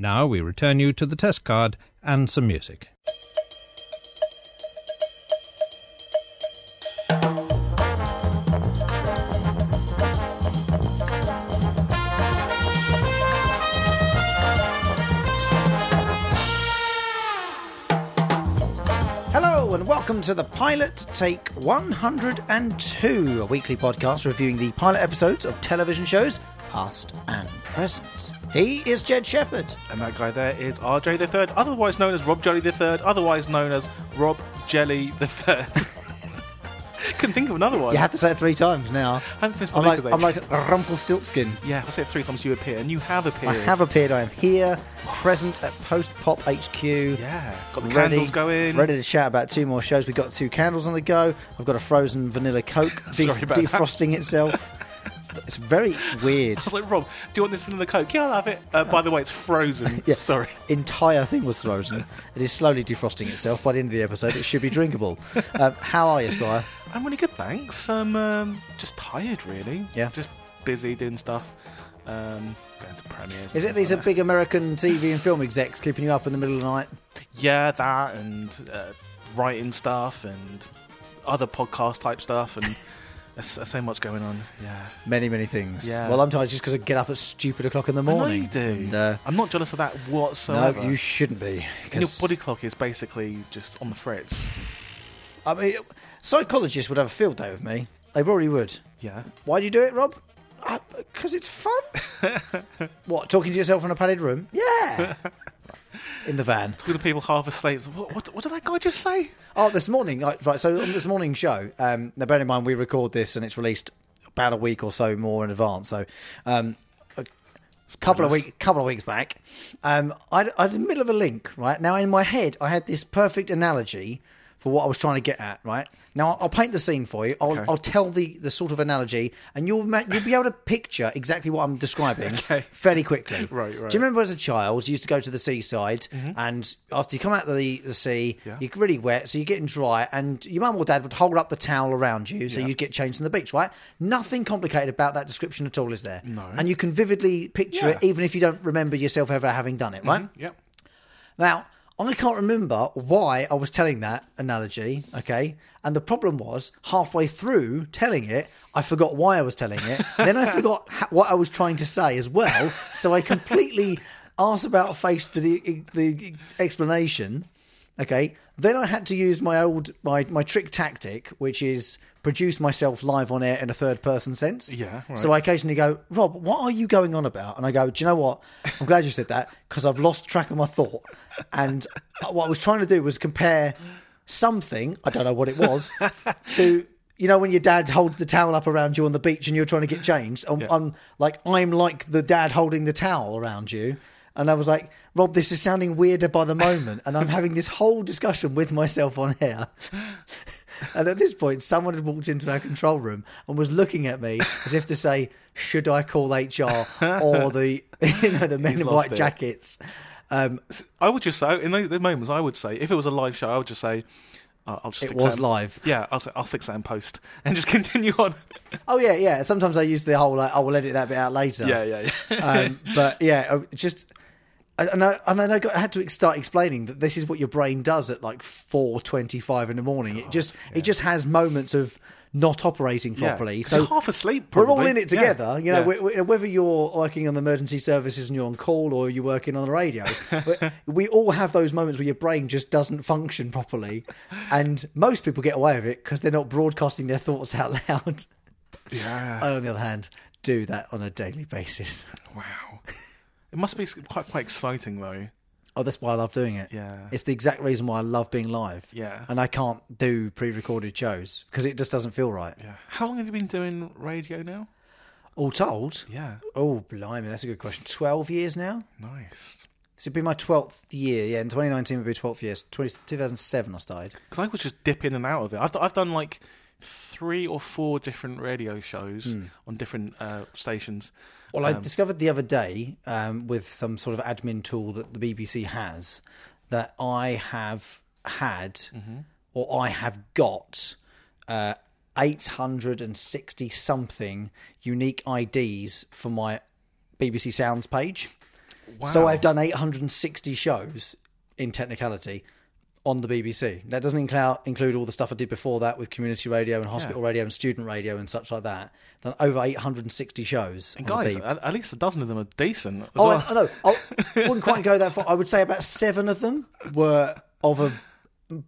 Now we return you to the test card and some music. Hello and welcome to the Pilot Take 102, a weekly podcast reviewing the pilot episodes of television shows, past and present. He is Jed Shepherd. And that guy there is RJ the Third, otherwise known as Rob Jelly the Third, otherwise known as Rob Jelly the Third. Couldn't think of another one. You have to say it three times now. I haven't finished my I'm like, I'm like Rumpelstiltskin. yeah, if I say it three times, you appear, and you have appeared. I have appeared. I am here, present at Post Pop HQ. Yeah, got the Ready, candles going. ready to chat about two more shows. We've got two candles on the go. I've got a frozen vanilla Coke de- Sorry about defrosting itself. It's very weird. I was like, Rob, do you want this vanilla Coke? Yeah, I'll have it. Uh, by the way, it's frozen. Yeah. Sorry. entire thing was frozen. It is slowly defrosting itself. By the end of the episode, it should be drinkable. Um, how are you, Squire? I'm really good, thanks. I'm um, just tired, really. Yeah. Just busy doing stuff. Um, going to premieres. Is it these like are big American TV and film execs keeping you up in the middle of the night? Yeah, that and uh, writing stuff and other podcast type stuff and so much going on. Yeah. Many, many things. Yeah. Well, I'm tired just because I get up at stupid o'clock in the I morning. you do. And, uh, I'm not jealous of that whatsoever. no, you shouldn't be. And your body clock is basically just on the fritz. I mean, psychologists would have a field day with me. They probably would. Yeah. Why do you do it, Rob? Because it's fun. what, talking to yourself in a padded room? Yeah. in the van. Two the people half asleep. What, what, what did that guy just say? Oh, this morning, right, right, so on this morning's show, um, now bear in mind we record this and it's released about a week or so more in advance. So, um, a couple of week, couple of weeks back, um, I, I was in the middle of a link. Right now, in my head, I had this perfect analogy for what I was trying to get at. Right now, I'll paint the scene for you. I'll, Okay. I'll tell the, the sort of analogy, and you'll you'll be able to picture exactly what I'm describing Okay. fairly quickly. Right, right. Do you remember as a child, you used to go to the seaside, and after you come out of the, the sea, Mm-hmm. Yeah. you're really wet, so you're getting dry, and your mum or dad would hold up the towel around you, so Yeah. you'd get changed on the beach, right? Nothing complicated about that description at all, is there? No. And you can vividly picture it, even if you don't remember yourself ever having done it, right? Yep. Now, I can't remember why I was telling that analogy, okay? And the problem was, halfway through telling it, I forgot why I was telling it. then I forgot ha- what I was trying to say as well. So I completely arse about faced the, the explanation, okay? Then I had to use my old, my, my trick tactic, which is produce myself live on air in a third person sense. Yeah, right. So I occasionally go, Rob, what are you going on about? And I go, do you know what? I'm glad you said that because I've lost track of my thought. And what I was trying to do was compare something, I don't know what it was, to. You know when your dad holds the towel up around you on the beach and you're trying to get changed. I'm, Yeah. I'm like I'm like the dad holding the towel around you, and I was like, Rob, this is sounding weirder by the moment, and I'm having this whole discussion with myself on here. And at this point, someone had walked into our control room and was looking at me as if to say, "Should I call HR or the you know the men He's in white it. jackets?" Um, I would just say, in those moments, I would say, if it was a live show, I would just say, uh, I'll just It fix was that live. Yeah, I'll, say, I'll fix that in post and just continue on. oh yeah, yeah. Sometimes I use the whole like, "I will edit that bit out later." yeah, yeah, yeah. um, but yeah, just and I, and then I, got, I had to start explaining that this is what your brain does at like four twenty-five in the morning. It just it just has moments of not operating Yeah, So half asleep. we're all in it Yeah, together. You know, yeah. we- we- whether you're working on the emergency services and you're on call, or you're working on the radio, we- we all have those moments where your brain just doesn't function properly, and most people get away with it because they're not broadcasting their thoughts out loud. yeah. I, on the other hand, do that on a daily basis. wow. It must be quite quite exciting though. Oh, that's why I love doing it. Yeah. It's the exact reason why I love being live. Yeah. And I can't do pre recorded shows because it just doesn't feel right. Yeah. How long have you been doing radio now? All told, Yeah. oh, blimey, that's a good question. 12 years now? Nice. This would be my 12th year. Yeah, in 2019 would be 12 years. 20, 2007 I started. Because I was just dip in and out of it. I've I've done like three or four different radio shows Hmm. on different uh, stations. Well, I Um, discovered the other day um, with some sort of admin tool that the BBC has that I have had Mm-hmm. or I have got uh, 860 something unique IDs for my BBC Sounds page. So I've done 860 shows in technicality on the BBC. That doesn't include include all the stuff I did before that with community radio and hospital radio and student radio and such like that. Done over 860 shows. And guys, at, least a dozen of them are decent. As Oh, well. I, I know. I wouldn't quite go that far. I would say about seven of them were of a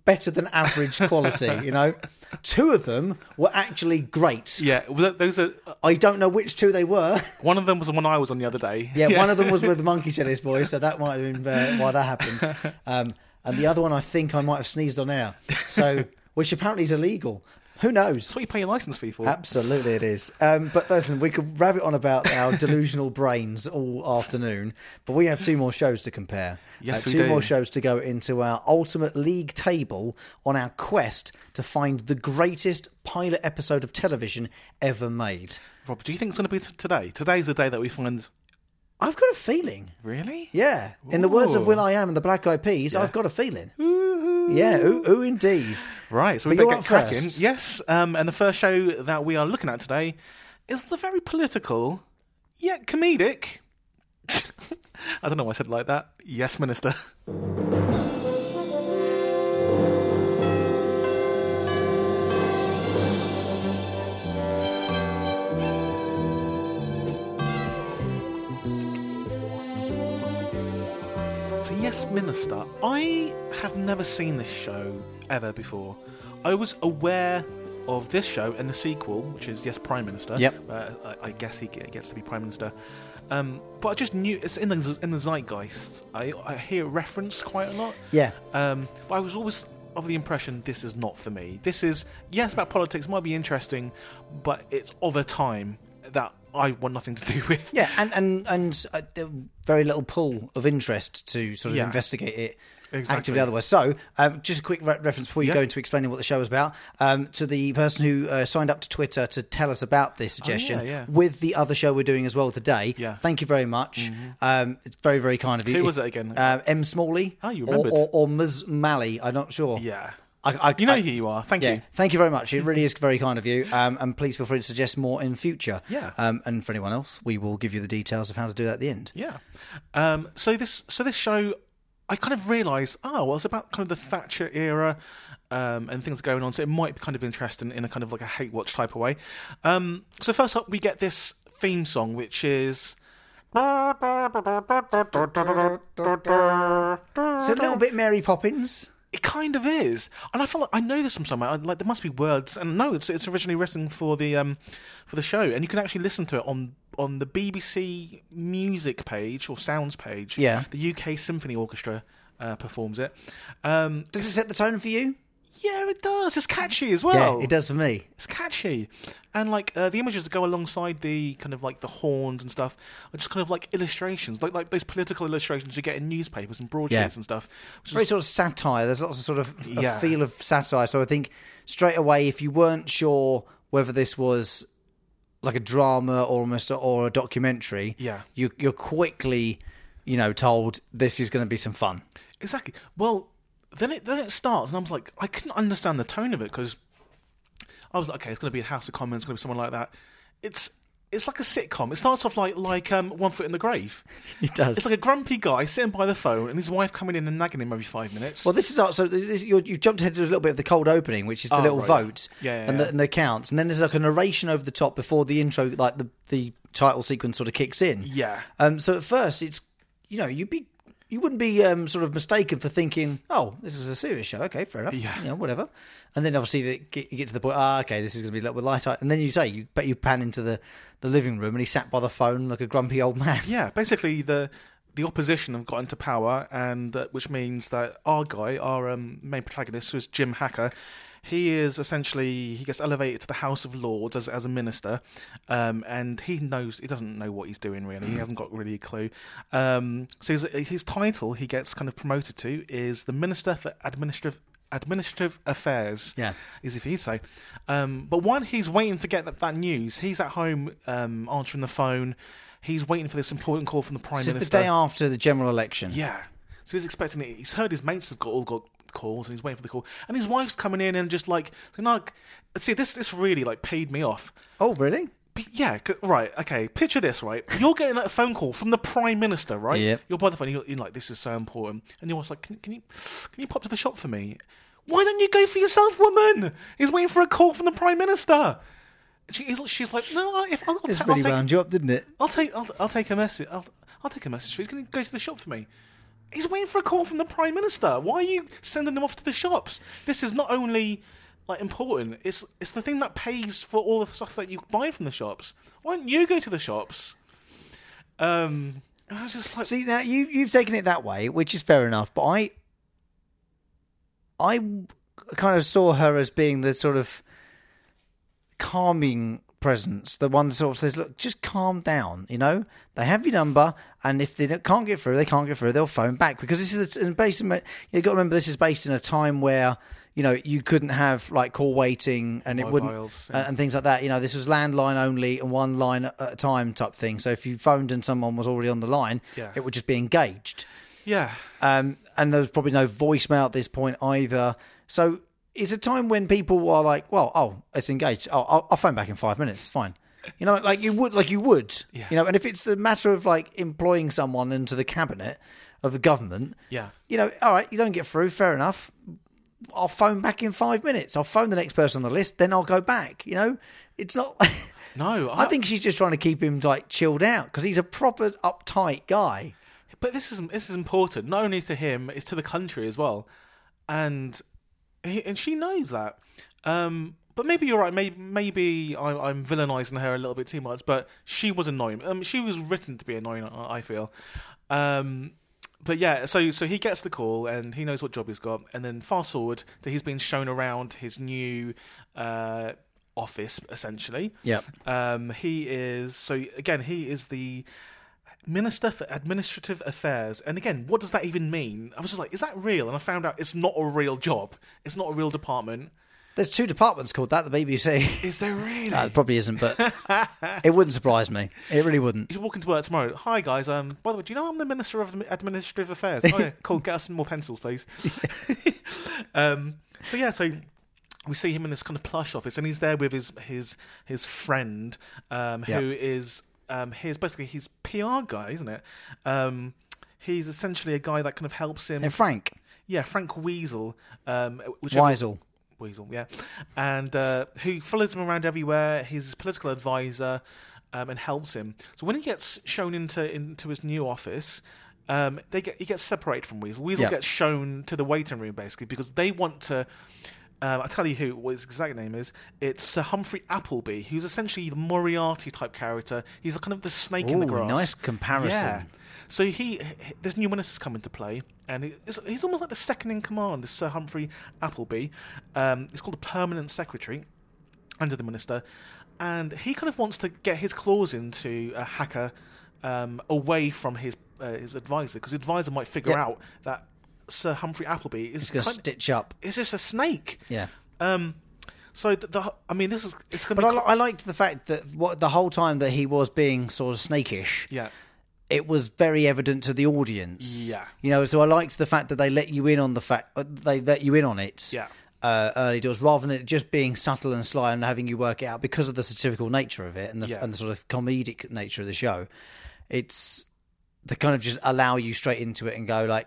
better than average quality. You know, two of them were actually great. yeah, those are. I don't know which two they were. One of them was the one I was on the other day. Yeah, one of them was with the Monkey Tennis Boys, so that might have been uh, why that happened. Um, and the other one, I think I might have sneezed on air. So, which apparently is illegal. Who knows? That's what you pay your license fee for. Absolutely, it is. Um, but listen, we could rabbit on about our delusional brains all afternoon, but we have two more shows to compare. Yes, Uh, we two do. more shows to go into our ultimate league table on our quest to find the greatest pilot episode of television ever made. Rob, do you think it's going to be t- today? Today's the day that we find. I've got a feeling. Really? Yeah, in the words of Ooh. Will I Am and the Black Eyed Peas, I've got a feeling. Yeah, ooh, ooh indeed. Right, so we But better you're get up cracking. first. Yes, um, and the first show that we are looking at today is the very political, yet comedic. I don't know why I said it like that. Yes, Minister. Minister. I have never seen this show ever before. I was aware of this show and the sequel, which is Yes, Prime Minister. Yep. Uh, I, I guess he gets to be Prime Minister. Um, but I just knew it's in the in the zeitgeist. I, I hear it referenced quite a lot. Yeah. Um, but I was always of the impression this is not for me. This is yes about politics might be interesting, but it's of a time that I want nothing to do with. Yeah, and and and uh, very little pull of interest to sort of Yeah. investigate it Exactly. actively otherwise. So, um, just a quick re- reference before you Yeah. go into explaining what the show is about. Um, to the person who uh, signed up to Twitter to tell us about this suggestion Oh, yeah. with the other show we're doing as well today. Yeah. Thank you very much. Um, it's very very kind of you. Who was it again? Uh, M Smalley. Oh, you or, remembered. or, or Ms Malley. I'm not sure. Yeah. I, I, You know I- who you are. Thank yeah, you. thank you very much. It really is very kind of you. Um, and please feel free to suggest more in future. Yeah. Um, and for anyone else, we will give you the details of how to do that at the end. Yeah. Um, so this so this show, I kind of realised, oh, well, it's about kind of the Thatcher era um, and things going on. So it might be kind of interesting in a kind of like a hate watch type of way. Um, so first up, we get this theme song, which is. It's a little bit Mary Poppins. It kind of is, and I feel like I know this from somewhere. I- Like there must be words, and no, it's it's originally written for the um for the show, and you can actually listen to it on on the BBC music page or sounds page. Yeah. the UK Symphony Orchestra uh, performs it. Um, Does it set the tone for you? Yeah, it does. It's catchy as well. yeah, it does for me. It's catchy, and like uh, the images that go alongside the kind of like the horns and stuff are just kind of like illustrations, like like those political illustrations you get in newspapers and broadsheets Yeah. and stuff. Which is Very sort of satire. There's lots of sort of a Yeah. feel of satire. So I think straight away, if you weren't sure whether this was like a drama or almost or a documentary, Yeah. you, you're quickly, you know, told this is going to be some fun. Exactly. Well, then it then it starts, and I was like, I couldn't understand the tone of it because I was like, okay, it's going to be a House of Commons, it's going to be someone like that. It's it's like a sitcom. It starts off like like um, One Foot in the Grave. It does. It's like a grumpy guy sitting by the phone, and his wife coming in and nagging him every five minutes. Well, this is our- so. This is, you're, you've jumped ahead to a little bit of the cold opening, which is the Oh, little right. vote Yeah, yeah, and, yeah. The, and the counts, and then there's like a narration over the top before the intro, like the the title sequence sort of kicks in. yeah, Um, so at first, it's you know you'd be you wouldn't be um, sort of mistaken for thinking, oh, this is a serious show. Okay, fair enough. Yeah. you know, whatever. And then obviously you get to the point. Ah, okay, this is going to be a little lighter. And then you say, you bet you pan into the the living room, and he sat by the phone like a grumpy old man. yeah. Basically, the the opposition have got into power, and uh, which means that our guy, our um, main protagonist, who's Jim Hacker, he is essentially he gets elevated to the House of Lords as as a minister, um, and he knows he doesn't know what he's doing really. He hasn't got really a clue. Um, so his, his title he gets kind of promoted to is the Minister for Administrative Administrative Affairs. Yeah. easy for you say. Um, but while he's waiting to get that, that news, he's at home um, answering the phone. He's waiting for this important call from the Prime This is Minister. the day after the general election. Yeah. So he's expecting it. He's heard his mates have got all got calls, and he's waiting for the call. And his wife's coming in and just like, "No, see, this this really like paid me off Oh, really? But yeah, c- right. Okay, picture this, right? You're getting a phone call from the prime minister, right? Yep. You're by the phone. You're, you're like, "This is so important," and you're like, can, "Can you, can you pop to the shop for me?" Why don't you go for yourself, woman? He's waiting for a call from the prime minister. She, she's like, "No, if I'll, I'll, This ta- I'll really take, wound you up, didn't it? I'll take, I'll, I'll take a message. I'll, I'll take a message for you. He's going to go to the shop for me." He's waiting for a call from the prime minister. Why are you sending him off to the shops? This is not only like important. It's it's the thing that pays for all the stuff that you buy from the shops. Why don't you go to the shops? Um, I was just like, See now you you've taken it that way, which is fair enough. But I, I kind of saw her as being the sort of calming presence, the one that sort of says, "Look, just calm down." You know, they have your number, and if they can't get through, they can't get through. They'll phone back because this is a, based. In, you got to remember this is based in a time where. You know, you couldn't have like call waiting, and it wouldn't, Mobiles, and, and things like that. You know, this was landline only and one line at a time type thing. So if you phoned and someone was already on the line, Yeah. it would just be engaged. yeah, Um, and there was probably no voicemail at this point either. So it's a time when people are like, "Well, oh, it's engaged. Oh, I'll, I'll phone back in five minutes. It's fine." You know, like you would, like you would. Yeah. You know, and if it's a matter of like employing someone into the cabinet of the government, yeah. you know, all right, you don't get through, fair enough. I'll phone back in five minutes. I'll phone the next person on the list, then I'll go back. You know, it's not. No, I think she's just trying to keep him like chilled out because he's a proper uptight guy. But this is this is important not only to him, it's to the country as well, and and she knows that. Um, but maybe you're right. Maybe maybe I, I'm villainizing her a little bit too much. But she was annoying. Um, she was written to be annoying. I I feel. Um, but yeah, so so he gets the call and he knows what job he's got, and then fast forward to he's been shown around his new uh, office essentially. Yep. Um, he is so again. He is the Minister for Administrative Affairs, and again, what does that even mean? I was just like, is that real? And I found out it's not a real job. It's not a real department. There's two departments called that. The BBC. Is there really? No, it probably isn't, but it wouldn't surprise me. It really wouldn't. you should walk into work tomorrow. Hi guys. Um, by the way, do you know I'm the Minister of Administrative Affairs? Oh yeah, cool. Get us some more pencils, please. um, so yeah, so we see him in this kind of plush office, and he's there with his his his friend, um, Yeah. who is um, his basically his PR guy, isn't it? Um, he's essentially a guy that kind of helps him. And Frank yeah, Frank Weasel, um, Weisel. Weasel, yeah, and uh, who follows him around everywhere. He's his political advisor um, and helps him. So when he gets shown into into his new office, um, they get he gets separated from Weasel. Weasel Yeah. gets shown to the waiting room basically because they want to. Um, I'll tell you who what his exact name is. It's Sir Humphrey Appleby, who's essentially the Moriarty type character. He's kind of the snake in the grass. nice comparison. Yeah. So he, this new minister's come into play, and he's, he's almost like the second in command. This Sir Humphrey Appleby. Um, he's called a permanent secretary under the minister, and he kind of wants to get his claws into a hacker um, away from his uh, his advisor because his advisor might figure Yeah. out that Sir Humphrey Appleby is going to stitch up. is just a snake. Yeah. Um, so the, the I mean, this is it's going But I, li- I liked the fact that what the whole time that he was being sort of snakish, yeah. it was very evident to the audience. Yeah. You know, so I liked the fact that they let you in on the fact uh, they let you in on it. Yeah. Uh, early doors, rather than it just being subtle and sly and having you work it out because of the satirical nature of it and the Yeah. and the sort of comedic nature of the show. It's they kind of just allow you straight into it and go like,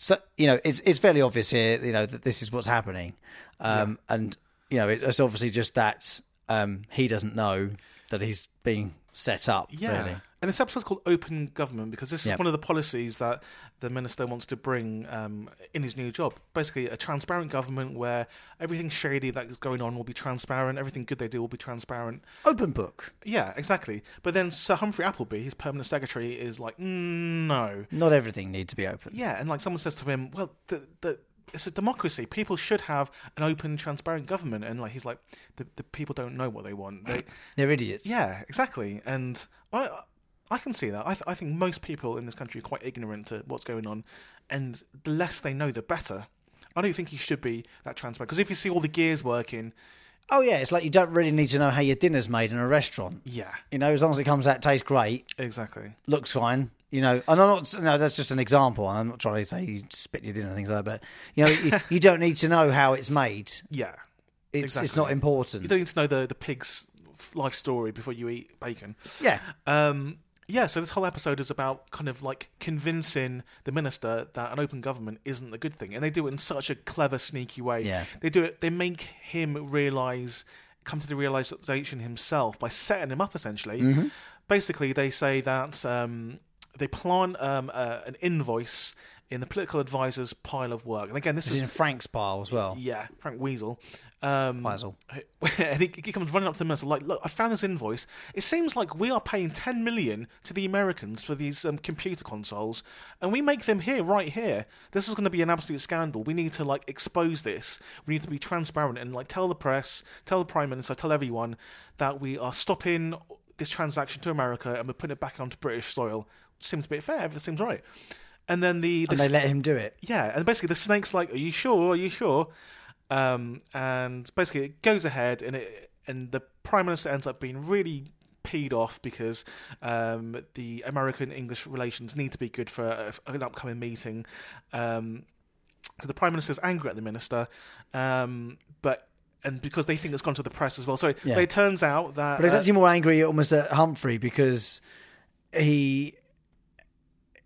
so you know, it's it's fairly obvious here, you know, that this is what's happening, um, and you know, it, it's obviously just that um, he doesn't know that he's being set up. Yeah. really. And this episode's called Open Government because this is one of the policies that the minister wants to bring um, in his new job. Basically, a transparent government where everything shady that is going on will be transparent, everything good they do will be transparent. Open book. Yeah, exactly. But then Sir Humphrey Appleby, his permanent secretary, is like, "Mm, no. Not everything needs to be open. Yeah, and like someone says to him, well, the, the, it's a democracy. People should have an open, transparent government. And like he's like, the, the people don't know what they want. They, They're idiots. yeah, exactly. And I I can see that. I, th- I think most people in this country are quite ignorant to what's going on, and the less they know, the better. I don't think he should be that transparent because if you see all the gears working, Oh yeah, it's like you don't really need to know how your dinner's made in a restaurant. yeah, You know, as long as it comes out, tastes great, exactly. looks fine. You know, and I'm not. No, that's just an example. I'm not trying to say you spit your dinner and things like that. But you know, you, you don't need to know how it's made. Yeah, It's it's not important. you don't need to know the the pig's life story before you eat bacon. Yeah. Um, yeah, so this whole episode is about kind of like convincing the minister that an open government isn't a good thing, and they do it in such a clever, sneaky way. Yeah. they do it. They make him realize, come to the realization himself by setting him up. Essentially, Mm-hmm. basically, they say that um, they plant um, uh, an invoice in the political advisor's pile of work, and again, this is in Frank's pile as well. yeah, Frank Weasel. Um, Weasel. and he, he comes running up to the minister like, "Look, I found this invoice. It seems like we are paying ten million to the Americans for these um, computer consoles, and we make them here, right here. This is going to be an absolute scandal. We need to like expose this. We need to be transparent and like tell the press, tell the prime minister, tell everyone that we are stopping this transaction to America and we're putting it back onto British soil. Seems a bit fair. Everything seems right." And then the, the And they let him do it. yeah, and basically the snake's like, "Are you sure? Are you sure?" Um, and basically it goes ahead, and it and the prime minister ends up being really peed off because um, the American English relations need to be good for a, an upcoming meeting. Um, so the prime minister's angry at the minister, um, but and because they think it's gone to the press as well. So Yeah. it turns out that But he's uh, actually more angry almost at Humphrey because he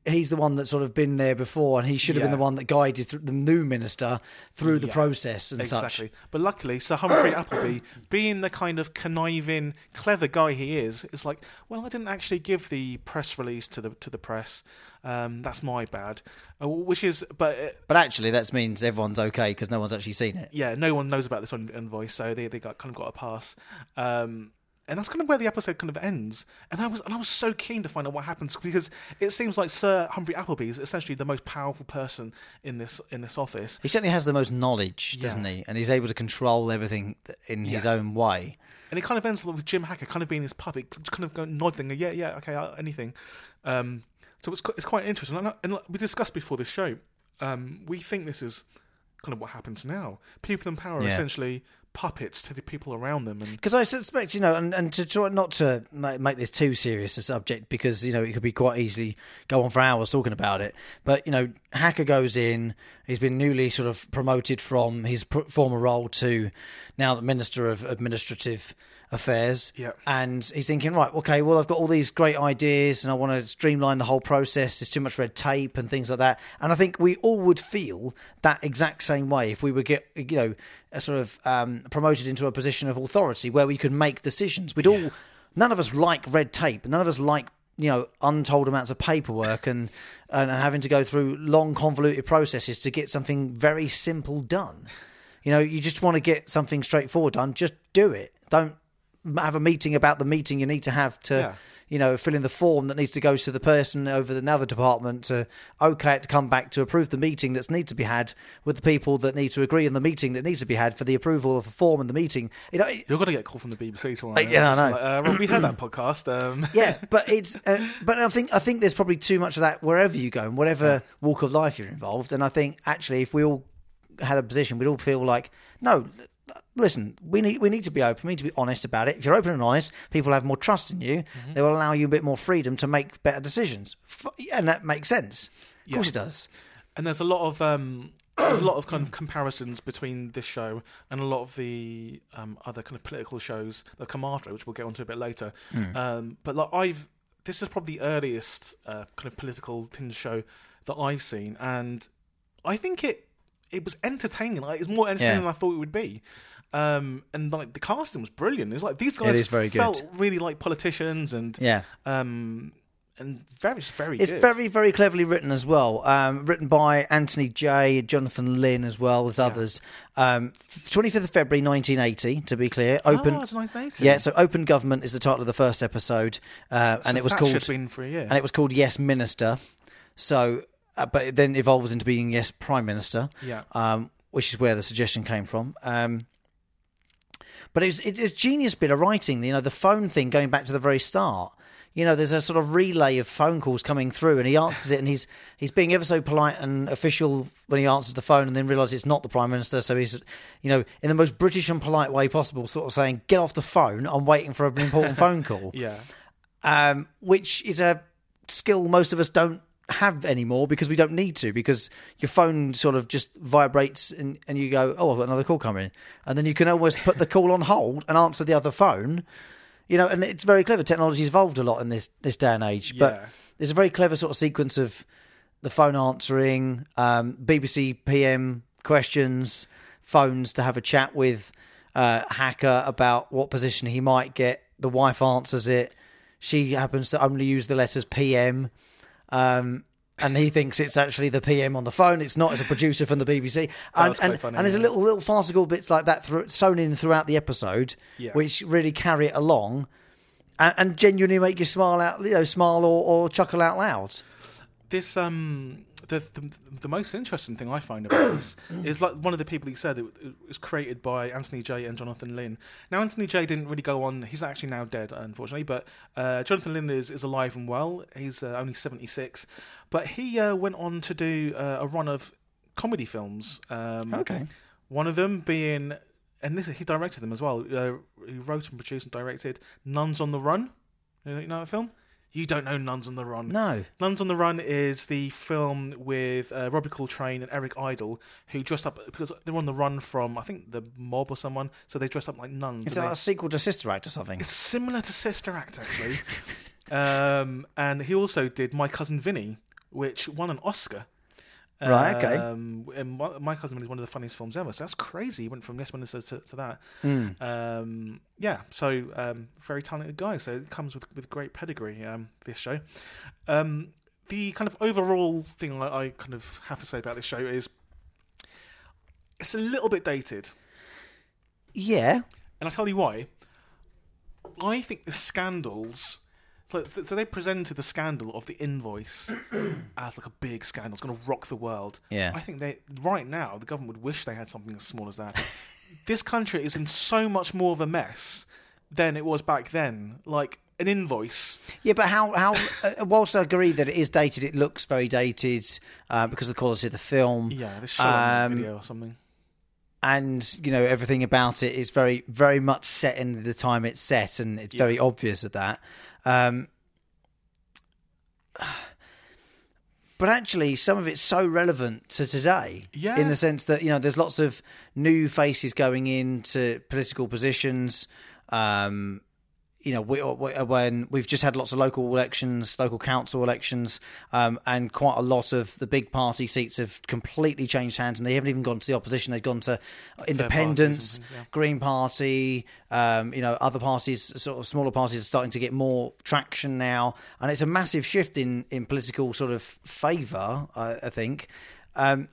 he's the one that's sort of been there before and he should have been the one that guided th- the new minister through the Yeah, process and exactly. such. But luckily, Sir Humphrey Appleby, being the kind of conniving, clever guy he is, is like, well, I didn't actually give the press release to the to the press. Um, that's my bad. Uh, which is, but uh, But actually, that means everyone's okay because no one's actually seen it. yeah, no one knows about this on invoice, so they they got kind of got a pass. Um, and that's kind of where the episode kind of ends. And I was and I was so keen to find out what happens because it seems like Sir Humphrey Appleby is essentially the most powerful person in this in this office. He certainly has the most knowledge, doesn't Yeah. he? And he's able to control everything th- in his own way. And it kind of ends with Jim Hacker kind of being his puppet, just kind of going nodding, yeah, yeah, okay, uh, anything. Um, so it's it's quite interesting. And, and like we discussed before this show, um, we think this is kind of what happens now. People in power are Yeah. essentially puppets to the people around them, Because I suspect, you know, and, and to try not to make this too serious a subject, because you know it could be quite easily go on for hours talking about it. But you know, Hacker goes in. He's been newly sort of promoted from his pr- former role to now the Minister of Administrative Affairs. Yeah. And he's thinking, right, okay, well, I've got all these great ideas, and I want to streamline the whole process. There's too much red tape and things like that. And I think we all would feel that exact same way if we were get, you know, a sort of um, promoted into a position of authority where we could make decisions. We'd all, none of us like red tape. None of us like you know untold amounts of paperwork and and having to go through long convoluted processes to get something very simple done. You know, you just want to get something straightforward done. Just do it. Don't have a meeting about the meeting you need to have to, Yeah. you know, fill in the form that needs to go to the person over the another department to okay it to come back to approve the meeting that needs to be had with the people that need to agree on the meeting that needs to be had for the approval of the form and the meeting. You know, You're going to get a call from the BBC tomorrow. yeah, I know. Like, uh, we heard that podcast. Um, yeah, but it's uh, but I think I think there's probably too much of that wherever you go and whatever walk of life you're involved. And I think actually, if we all had a position, we'd all feel like no. Listen, we need we need to be open. We need to be honest about it. If you're open and honest, people have more trust in you. They will allow you a bit more freedom to make better decisions, and that makes sense. Of course, it does. and there's a lot of um, there's a lot of kind of comparisons between this show and a lot of the um, other kind of political shows that come after, it, which we'll get onto a bit later. Um, but like I've this is probably the earliest uh, kind of political tinge show that I've seen, and I think it it was entertaining. Like it's more entertaining Yeah. than I thought it would be. Um, and like the casting was brilliant. It was like these guys very good. felt really like politicians and Yeah. um, and very very It's good. very, very cleverly written as well. Um, written by Antony Jay, Jonathan Lynn, as well as others. Um, 25th of February 1980, to be clear. Open. Oh, nice. Yeah, so Open Government is the title of the first episode, uh, and it was called been for a year. and it was called Yes Minister. So, uh, but it then evolves into being Yes Prime Minister. Yeah. um, which is where the suggestion came from. Um, but it's it's a genius bit of writing. You know, the phone thing going back to the very start. You know, there's a sort of relay of phone calls coming through, and he answers it, and he's he's being ever so polite and official when he answers the phone, and then realizes it's not the prime minister. So he's, you know, in the most British and polite way possible, sort of saying, "Get off the phone! I'm waiting for an important phone call." Yeah. um, which is a skill most of us don't have anymore because we don't need to because your phone sort of just vibrates and, and you go oh I've got another call coming and then you can almost put the call on hold and answer the other phone You know, and it's very clever. Technology's evolved a lot in this this day and age, but there's a very clever sort of sequence of the phone answering, um, BBC PM questions, phones to have a chat with uh, hacker about what position he might get. The wife answers it. She happens to only use the letters PM. Um, and he thinks it's actually the PM on the phone. It's not. It's a producer from the BBC. And, and, funny, and there's a little little farcical bits like that thro- sewn in throughout the episode, Yeah. which really carry it along, and, and genuinely make you smile out, you know, smile or, or chuckle out loud. this um the, the the most interesting thing I find about this is like one of the people who said it, it was created by Antony Jay and Jonathan Lynn. Now Antony Jay didn't really go on; he's actually now dead, unfortunately. But uh, Jonathan Lynn is, is alive and well. He's uh, only seventy six, but he uh, went on to do uh, a run of comedy films. Um, Okay. One of them being, and this he directed them as well. Uh, he wrote and produced and directed Nuns on the Run. You know that film? You don't know Nuns on the Run. No. Nuns on the Run is the film with uh, Robbie Coltrane and Eric Idle, who dressed up because they're on the run from I think the mob or someone, so they dress up like nuns. It's and like they- a sequel to Sister Act or something. it's similar to Sister Act actually. um, and he also did My Cousin Vinny, which won an Oscar. Right, okay. Um, and my, cousin is one of the funniest films ever. So that's crazy. He went from Yes Minister to, to that. Hmm. Um, yeah, so um, very talented guy. So it comes with with great pedigree. Um, this show. Um, the kind of overall thing I, I kind of have to say about this show is it's a little bit dated, Yeah. and I'll tell you why. I think the scandals. So, so so they presented the scandal of the invoice as like a big scandal. It's going to rock the world. Yeah. I think they right now the government would wish they had something as small as that. this country is in so much more of a mess than it was back then. Like an invoice. Yeah, but how how uh, whilst I agree that it is dated, it looks very dated uh, because of the quality of the film. Yeah, this shot on Um, video or something. And you know everything about it is very very much set in the time it's set and it's very obvious of that. Um but actually some of it's so relevant to today Yeah. in the sense that you know there's lots of new faces going into political positions. Um you know, we, we- when we've just had lots of local elections, local council elections, um, and quite a lot of the big party seats have completely changed hands, and they haven't even gone to the opposition; they've gone to things, yeah. Green Party, um, you know, other parties, sort of smaller parties, are starting to get more traction now, and it's a massive shift in in political sort of favour, I, I think, um,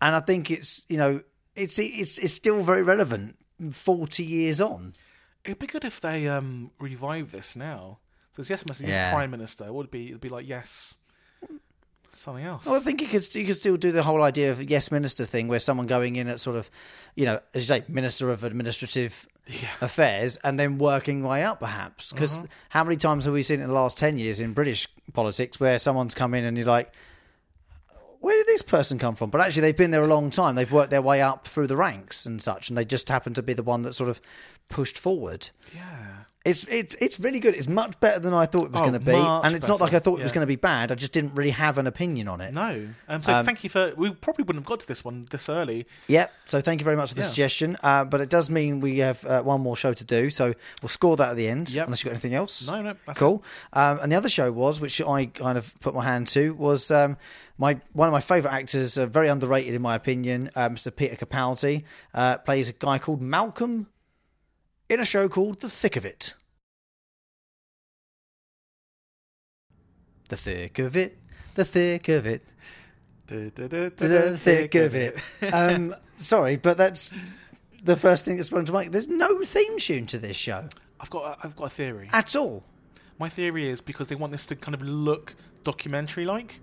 and I think it's you know, it's it's it's still very relevant forty years on. It'd be good if they um, revive this now. So it's yes, Mr. Yes, Yeah. Prime Minister. It would be. It'd be like yes, something else. Well, I think you could you could still do the whole idea of yes minister thing, where someone going in at sort of, you know, as you say, minister of administrative affairs, and then working way up, perhaps. Because how many times have we seen in the last ten years in British politics where someone's come in and you're like, where did this person come from? But actually, they've been there a long time. They've worked their way up through the ranks and such, and they just happen to be the one that sort of pushed forward. yeah. It's it's it's really good. It's much better than I thought it was Oh, going to be, and it's not like I thought it was going to be bad. I just didn't really have an opinion on it. No. Um, so thank you for. We probably wouldn't have got to this one this early. Yep. So thank you very much for the Yeah. suggestion. Uh, but it does mean we have uh, one more show to do. So we'll score that at the end. Yep. Unless you've got anything else. No, no. That's Cool. Um, and the other show was, which I kind of put my hand to, was um, my one of my favourite actors, uh, very underrated in my opinion, uh, Mr. Peter Capaldi, uh, plays a guy called Malcolm in a show called The Thick of It. The thick of it, the thick of it, it. the thick of it. Um, sorry, but that's the first thing that sprung to mind. There's no theme tune to this show I've got. I've got a theory. at all. My theory is because they want this to kind of look documentary like.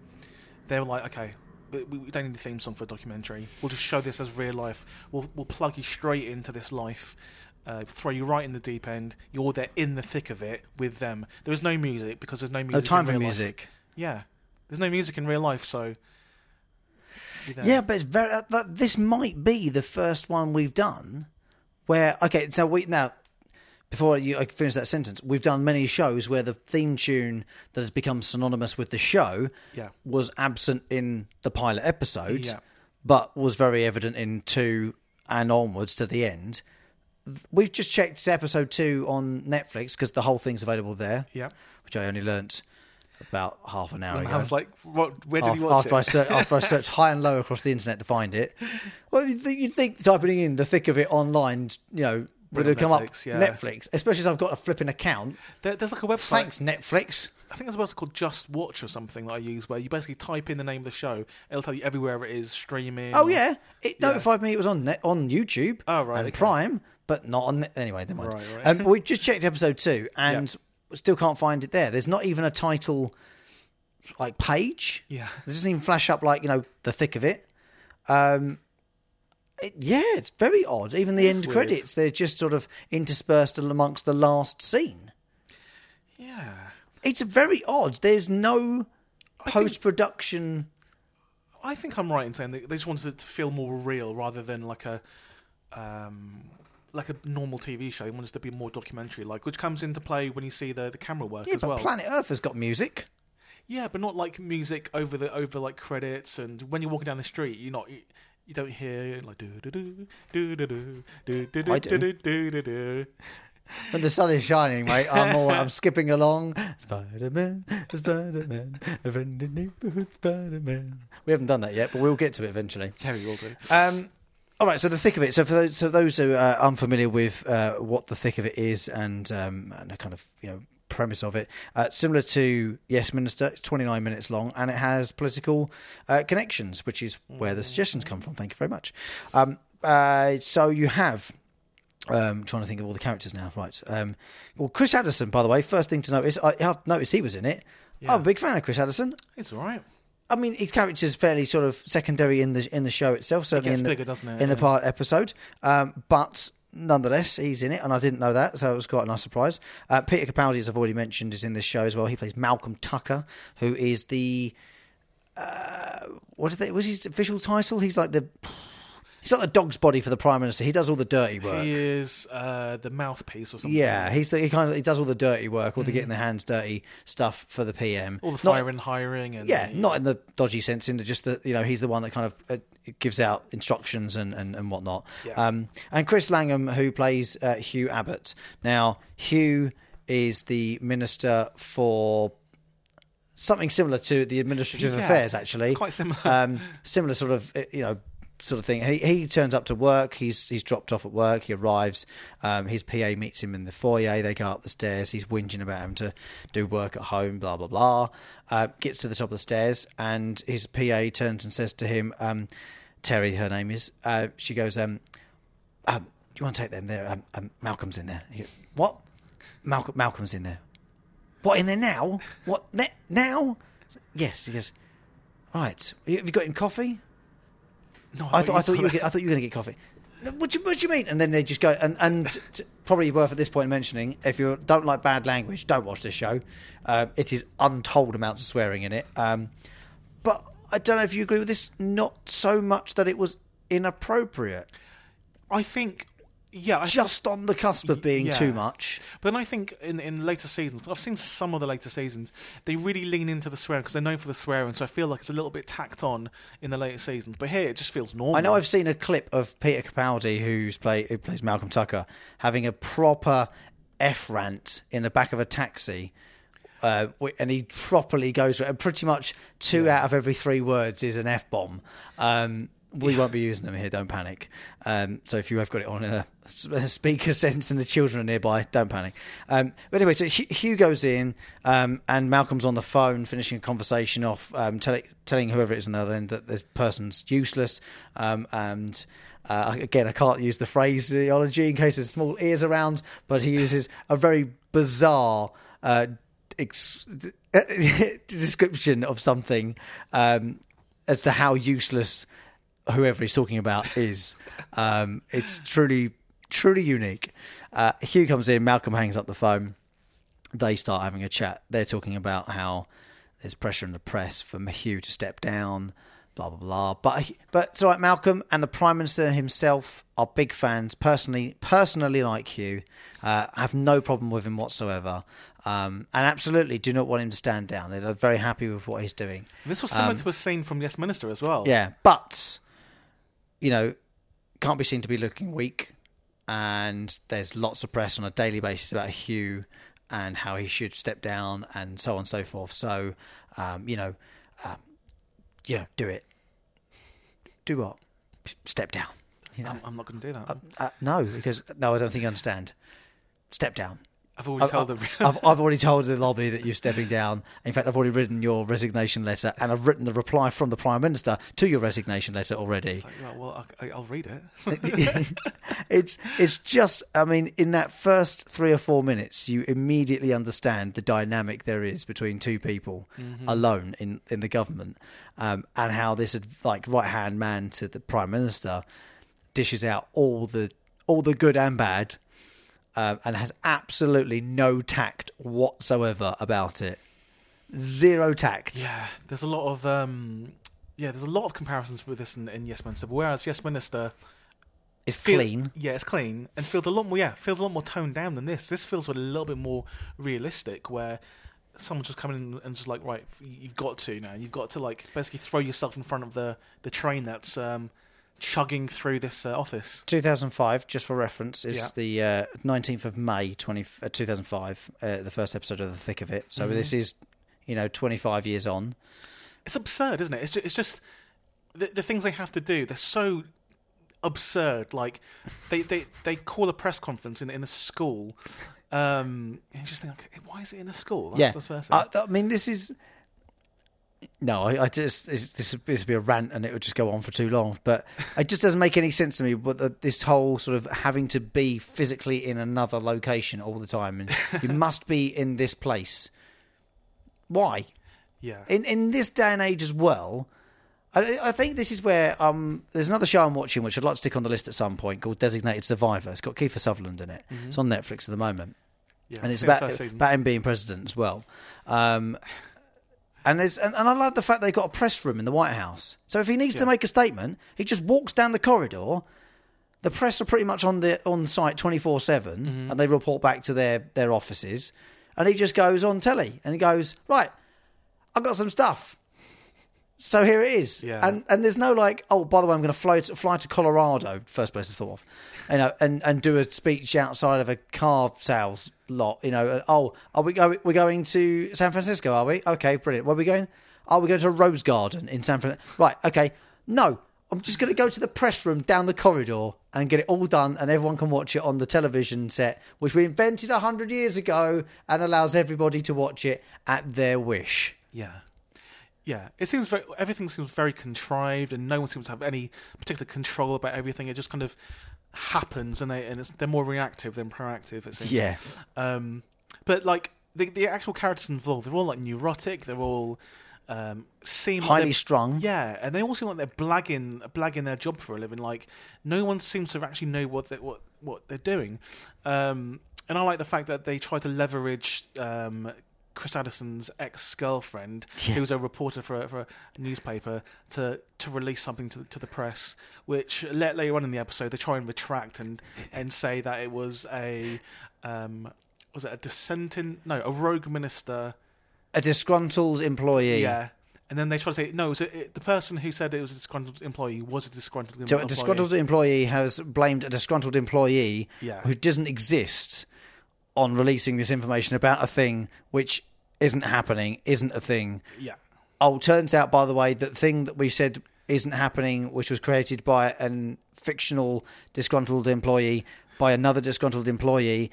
They were like, okay, we, we don't need a theme song for a documentary. We'll just show this as real life. We'll we'll plug you straight into this life. Uh, throw you right in the deep end. You're there in the thick of it with them. There is no music because there's no music. No time in for real life. music. Yeah, there's no music in real life, so. Yeah, but it's very. Uh, that, this might be the first one we've done where. Okay, so we now. Before you I finish that sentence, we've done many shows where the theme tune that has become synonymous with the show Yeah. was absent in the pilot episode, Yeah. but was very evident in two and onwards to the end. We've just checked episode two on Netflix because the whole thing's available there, Yeah. which I only learnt about half an hour ago. I was like, what, where did after, you watch after I it? ser- after I searched high and low across the internet to find it. Well, you'd think, you'd think typing in the thick of it online, you know, would have come up Netflix, yeah. Netflix, especially as I've got a flipping account. There, there's like a website. Thanks, Netflix. I think there's a website called JustWatch or something that I use where you basically type in the name of the show. It'll tell you everywhere it is streaming. Oh or- yeah, it notified me it was on net, on YouTube Oh, right, and okay. Prime, but not on. Net- anyway, never mind. Right, right. Um, we just checked episode two and still can't find it there. There's not even a title like page. Yeah. It doesn't even flash up like you know the thick of it. Um, it, yeah, it's very odd. Even the It is end weird. credits, they're just sort of interspersed amongst the last scene. Yeah. It's very odd. There's no post production. I think I'm right in saying they just wanted it to feel more real rather than like a um, like a normal TV show. They wanted to be more documentary like, which comes into play when you see the, the camera work Yeah, as but well. Planet Earth has got music. yeah, but not like music over the over like credits and when you're walking down the street, you're not. You, you don't hear like do do do do do do do do do do. do do do. When the sun is shining, mate, I'm all, I'm skipping along. Spider Man, Spider Man, a friend in neighborhood Spider Man. We haven't done that yet, but we'll get to it eventually. Yeah, we will do. Um, all right, so the thick of it. So for those, so those who are unfamiliar with uh, what the thick of it is and um, and the kind of you know premise of it, uh, similar to Yes Minister, it's 29 minutes long and it has political uh, connections, which is where the suggestions come from. Thank you very much. Um, uh, so you have. Um, trying to think of all the characters now. Right. Um, well, Chris Addison, by the way, first thing to notice, I, I've noticed he was in it. I'm a big fan of Chris Addison. It's all right. I mean, his character's fairly sort of secondary in the in the show itself, certainly gets in the bigger, doesn't it? in the Yeah. part episode. Um, but nonetheless, he's in it, and I didn't know that, so it was quite a nice surprise. Uh, Peter Capaldi, as I've already mentioned, is in this show as well. He plays Malcolm Tucker, who is the uh, what did they, was his official title? He's like the he's like the dog's body for the prime minister. He does all the dirty work. He is uh, the mouthpiece or something. Yeah, he's the, he kind of he does all the dirty work, all the getting the hands dirty stuff for the PM. All the Not- firing, hiring, and yeah, not in the dodgy sense, in the, just that you know he's the one that kind of uh, gives out instructions and and, and whatnot. Yeah. Um, and Chris Langham, who plays uh, Hugh Abbott. Now, Hugh is the minister for something similar to the administrative Yeah, affairs, actually. it's quite similar. Um, similar sort of uh, you know sort of thing. He he turns up to work. He's he's dropped off at work. He arrives. Um, his PA meets him in the foyer. They go up the stairs. He's whinging about having to do work at home. Blah blah blah. Uh, gets to the top of the stairs, and his PA turns and says to him, um, "Terri, her name is." Uh, she goes, um, um, "Do you want to take them there? Um, um, Malcolm's in there." He goes, what? Malcolm Malcolm's in there. What in there now? What ne- now? Yes. He goes. Right. Have you got him coffee? No, I thought I thought you were, I thought you were going to get coffee. No, What do, you, what do you mean? And then they just go and and t- probably worth at this point mentioning if you don't like bad language, don't watch this show. Um, it is untold amounts of swearing in it. Um, but I don't know if you agree with this. Not so much that it was inappropriate, I think, yeah, I just on the cusp of being yeah. too much. But then I think in in later seasons, I've seen some of the later seasons, they really lean into the swearing because they're known for the swearing. So I feel like it's a little bit tacked on in the later seasons. But here it just feels normal. I know I've seen a clip of Peter Capaldi, who's play who plays Malcolm Tucker, having a proper f rant in the back of a taxi. Uh, and he properly goes. And pretty much two out of every three words is an f bomb. Um, we won't be using them here. Don't panic. Um, so if you have got it on a speaker sense and the children are nearby, don't panic. Um, but anyway, so Hugh Hugh goes in, um, and Malcolm's on the phone finishing a conversation off, um, telling telling whoever it is on the other end that this person's useless. Um, and uh, again, I can't use the phraseology in case there's small ears around, but he uses a very bizarre. Uh, ex- description of something um, as to how useless whoever he's talking about is. Um, it's truly, truly unique. Uh, Hugh comes in, Malcolm hangs up the phone. They start having a chat. They're talking about how there's pressure in the press for Hugh to step down, blah blah blah. But but it's all right. Malcolm and the Prime Minister himself are big fans. Personally, personally like Hugh, uh, have no problem with him whatsoever, um, and absolutely do not want him to stand down. They're very happy with what he's doing. this was similar to a scene from Yes Minister as well. Um, Yeah, but you know, can't be seen to be looking weak. and there's lots of press on a daily basis about Hugh and how he should step down and so on and so forth. So, um, you know, um, you know, do it. Do what? Step down. You know, I'm, I'm not going to do that. uh, no, because no, I don't think you understand. Step down. I've already I've, told them. I've, I've already told the lobby that you're stepping down. In fact, I've already written your resignation letter, and I've written the reply from the Prime Minister to your resignation letter already. Like, well, I, I'll read it. it's it's just, I mean, in that first three or four minutes, you immediately understand the dynamic there is between two people alone in in the government, um, and how this like right hand man to the Prime Minister dishes out all the all the good and bad um, and has absolutely no tact whatsoever about it. Zero tact. Yeah, there's a lot of um, yeah, there's a lot of comparisons with this in, in Yes Minister. Whereas Yes Minister is feel- clean. yeah, it's clean and feels a lot more yeah, feels a lot more toned down than this. This feels a little bit more realistic, where someone's just coming in and just like right, you've got to now, you've got to like basically throw yourself in front of the the train that's um, chugging through this uh, office. 2005, just for reference, is Yeah. the uh, 19th of May 20, uh, 2005, uh, the first episode of The Thick of It. So Mm-hmm. this is, you know, 25 years on. It's absurd, isn't it? It's just, it's just the, the things they have to do. They're so absurd. Like they, they, they call a press conference in in a school, um, and you just think, why is it in a school? That's yeah. the first thing. I, I mean, this is. No, I, I just it's, this this would be a rant and it would just go on for too long. But it just doesn't make any sense to me. But the, this whole sort of having to be physically in another location all the time, and you must be in this place. Why? yeah, in in this day and age as well. I, I think this is where um, there's another show I'm watching which I'd like to stick on the list at some point called Designated Survivor. It's got Kiefer Sutherland in it. It's on Netflix at the moment, yeah. and it's about about him being president as well. Um, and there's and, and I like the fact they've got a press room in the White House. So if he needs to make a statement, he just walks down the corridor. The press are pretty much on the on site twenty four seven, Mm-hmm. and they report back to their their offices. And he just goes on telly and he goes right. I've got some stuff. So here it is. Yeah. And and there's no like, oh, by the way, I'm going to fly to, fly to Colorado, first place I thought of, you know, and, and do a speech outside of a car sales lot, you know. Oh, are we going? We're going to San Francisco, are we? Okay, brilliant. Where are we going? Are we going to rose garden in San Francisco? Right. Okay. No, I'm just going to go to the press room down the corridor and get it all done, and everyone can watch it on the television set, which we invented a hundred years ago, and allows everybody to watch it at their wish. Yeah. Yeah, it seems very, everything seems very contrived, and no one seems to have any particular control about everything. It just kind of happens, and they and it's, they're more reactive than proactive. It seems. Yeah. Um, but like the the actual characters involved, they're all like neurotic. They're all um, seem like Highly they're- strung. Yeah, and they all seem like they're blagging blagging their job for a living. Like no one seems to actually know what they, what what they're doing. Um, and I like the fact that they try to leverage um, Chris Addison's ex girlfriend, Yeah. who was a reporter for a, for a newspaper, to to release something to the, to the press. Which later on in the episode, they try and retract and and say that it was a um, was it a dissenting no a rogue minister A disgruntled employee. yeah. And then they try to say no. A, it, the person who said it was a disgruntled employee was a disgruntled So employee. a disgruntled employee has blamed a disgruntled employee Yeah. who doesn't exist on releasing this information about a thing which isn't happening, isn't a thing. Yeah, Oh, turns out, by the way, that thing that we said isn't happening, which was created by an fictional disgruntled employee by another disgruntled employee,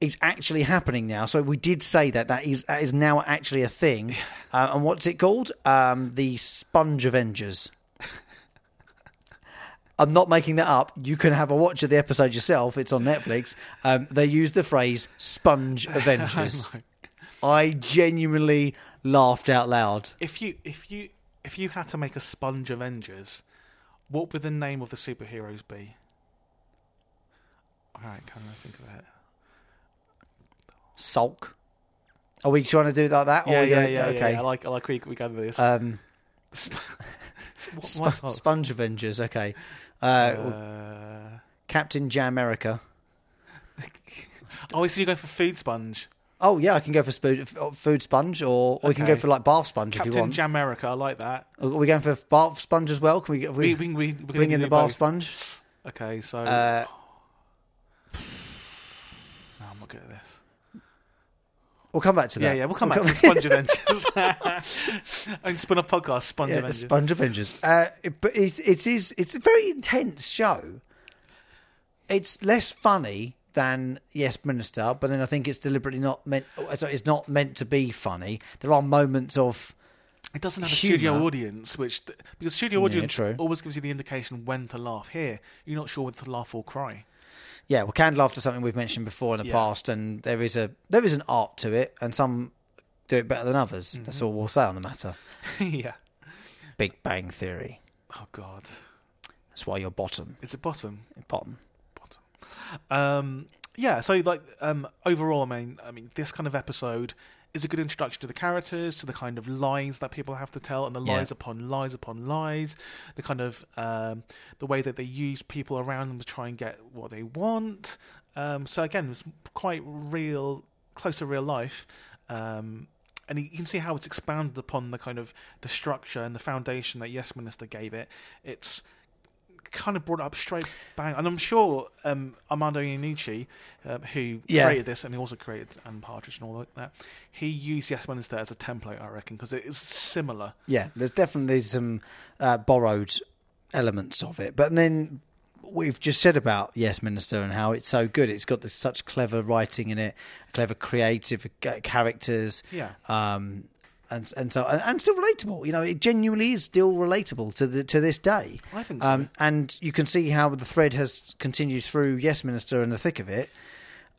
is actually happening now. So we did say that that is that is now actually a thing. Uh, and what's it called? Um, the Sponge Avengers. I'm not making that up. You can have a watch of the episode yourself. It's on Netflix. Um, they use the phrase "Sponge Avengers." I genuinely laughed out loud. if you if you if you had to make a sponge Avengers, what would the name of the superheroes be? All right, can I think of it? sulk. Are we trying to do like that? or Yeah, we yeah, gonna- yeah, Okay. yeah. I like I like we we gather this. Um, Sp- Sp- Sponge Avengers. Okay. Uh, Uh, Captain Jamaica. oh, so you're going for food sponge? Oh yeah, I can go for food, food sponge, or, or we can go for like bath sponge if you want. Captain want. Jamaica, I like that. are we going for bath sponge as well? Can we, we, We, we, we, we're gonna bring in do the bath both. sponge? Okay, so Uh, not good at this. We'll come back to that. yeah, yeah, we'll come back to the Sponge Avengers. and spin a podcast, Sponge Yeah, Avengers. Sponge Avengers. Uh, it- but it, it is it's a very intense show. It's less funny than Yes Minister, but then I think it's deliberately not meant. it's not meant to be funny. There are moments of It doesn't have a Humour. studio audience, which because studio audience true. always gives you the indication when to laugh. Here, you're not sure whether to laugh or cry. yeah, well, canned laughter is something we've mentioned before in the Yeah. past, and there is a there is an art to it, and some do it better than others. Mm-hmm. That's all we'll say on the matter. yeah. Big Bang Theory. Oh God, That's why you're bottom, it's a bottom. bottom. Um, yeah. So like um, overall, I mean, I mean, this kind of episode is a good introduction to the characters, to the kind of lies that people have to tell, and the Yeah. lies upon lies upon lies. The kind of um, the way that they use people around them to try and get what they want. Um, so again, it's quite real, close to real life. Um, and you can see how it's expanded upon the kind of the structure and the foundation that Yes Minister gave it. It's kind of brought it up straight bang, and I'm sure um, Armando Iannucci, um, who Yeah. created this and he also created Alan Partridge and all like that, he used Yes Minister as a template, I reckon, because it is similar. Yeah, there's definitely some uh, borrowed elements of it, but then we've just said about Yes Minister and how it's so good. It's got this such clever writing in it, clever creative uh, characters, Yeah. um, and and so and, and still relatable. You know, it genuinely is still relatable to the to this day. I think so. Um, and you can see how the thread has continued through Yes Minister and the thick of it,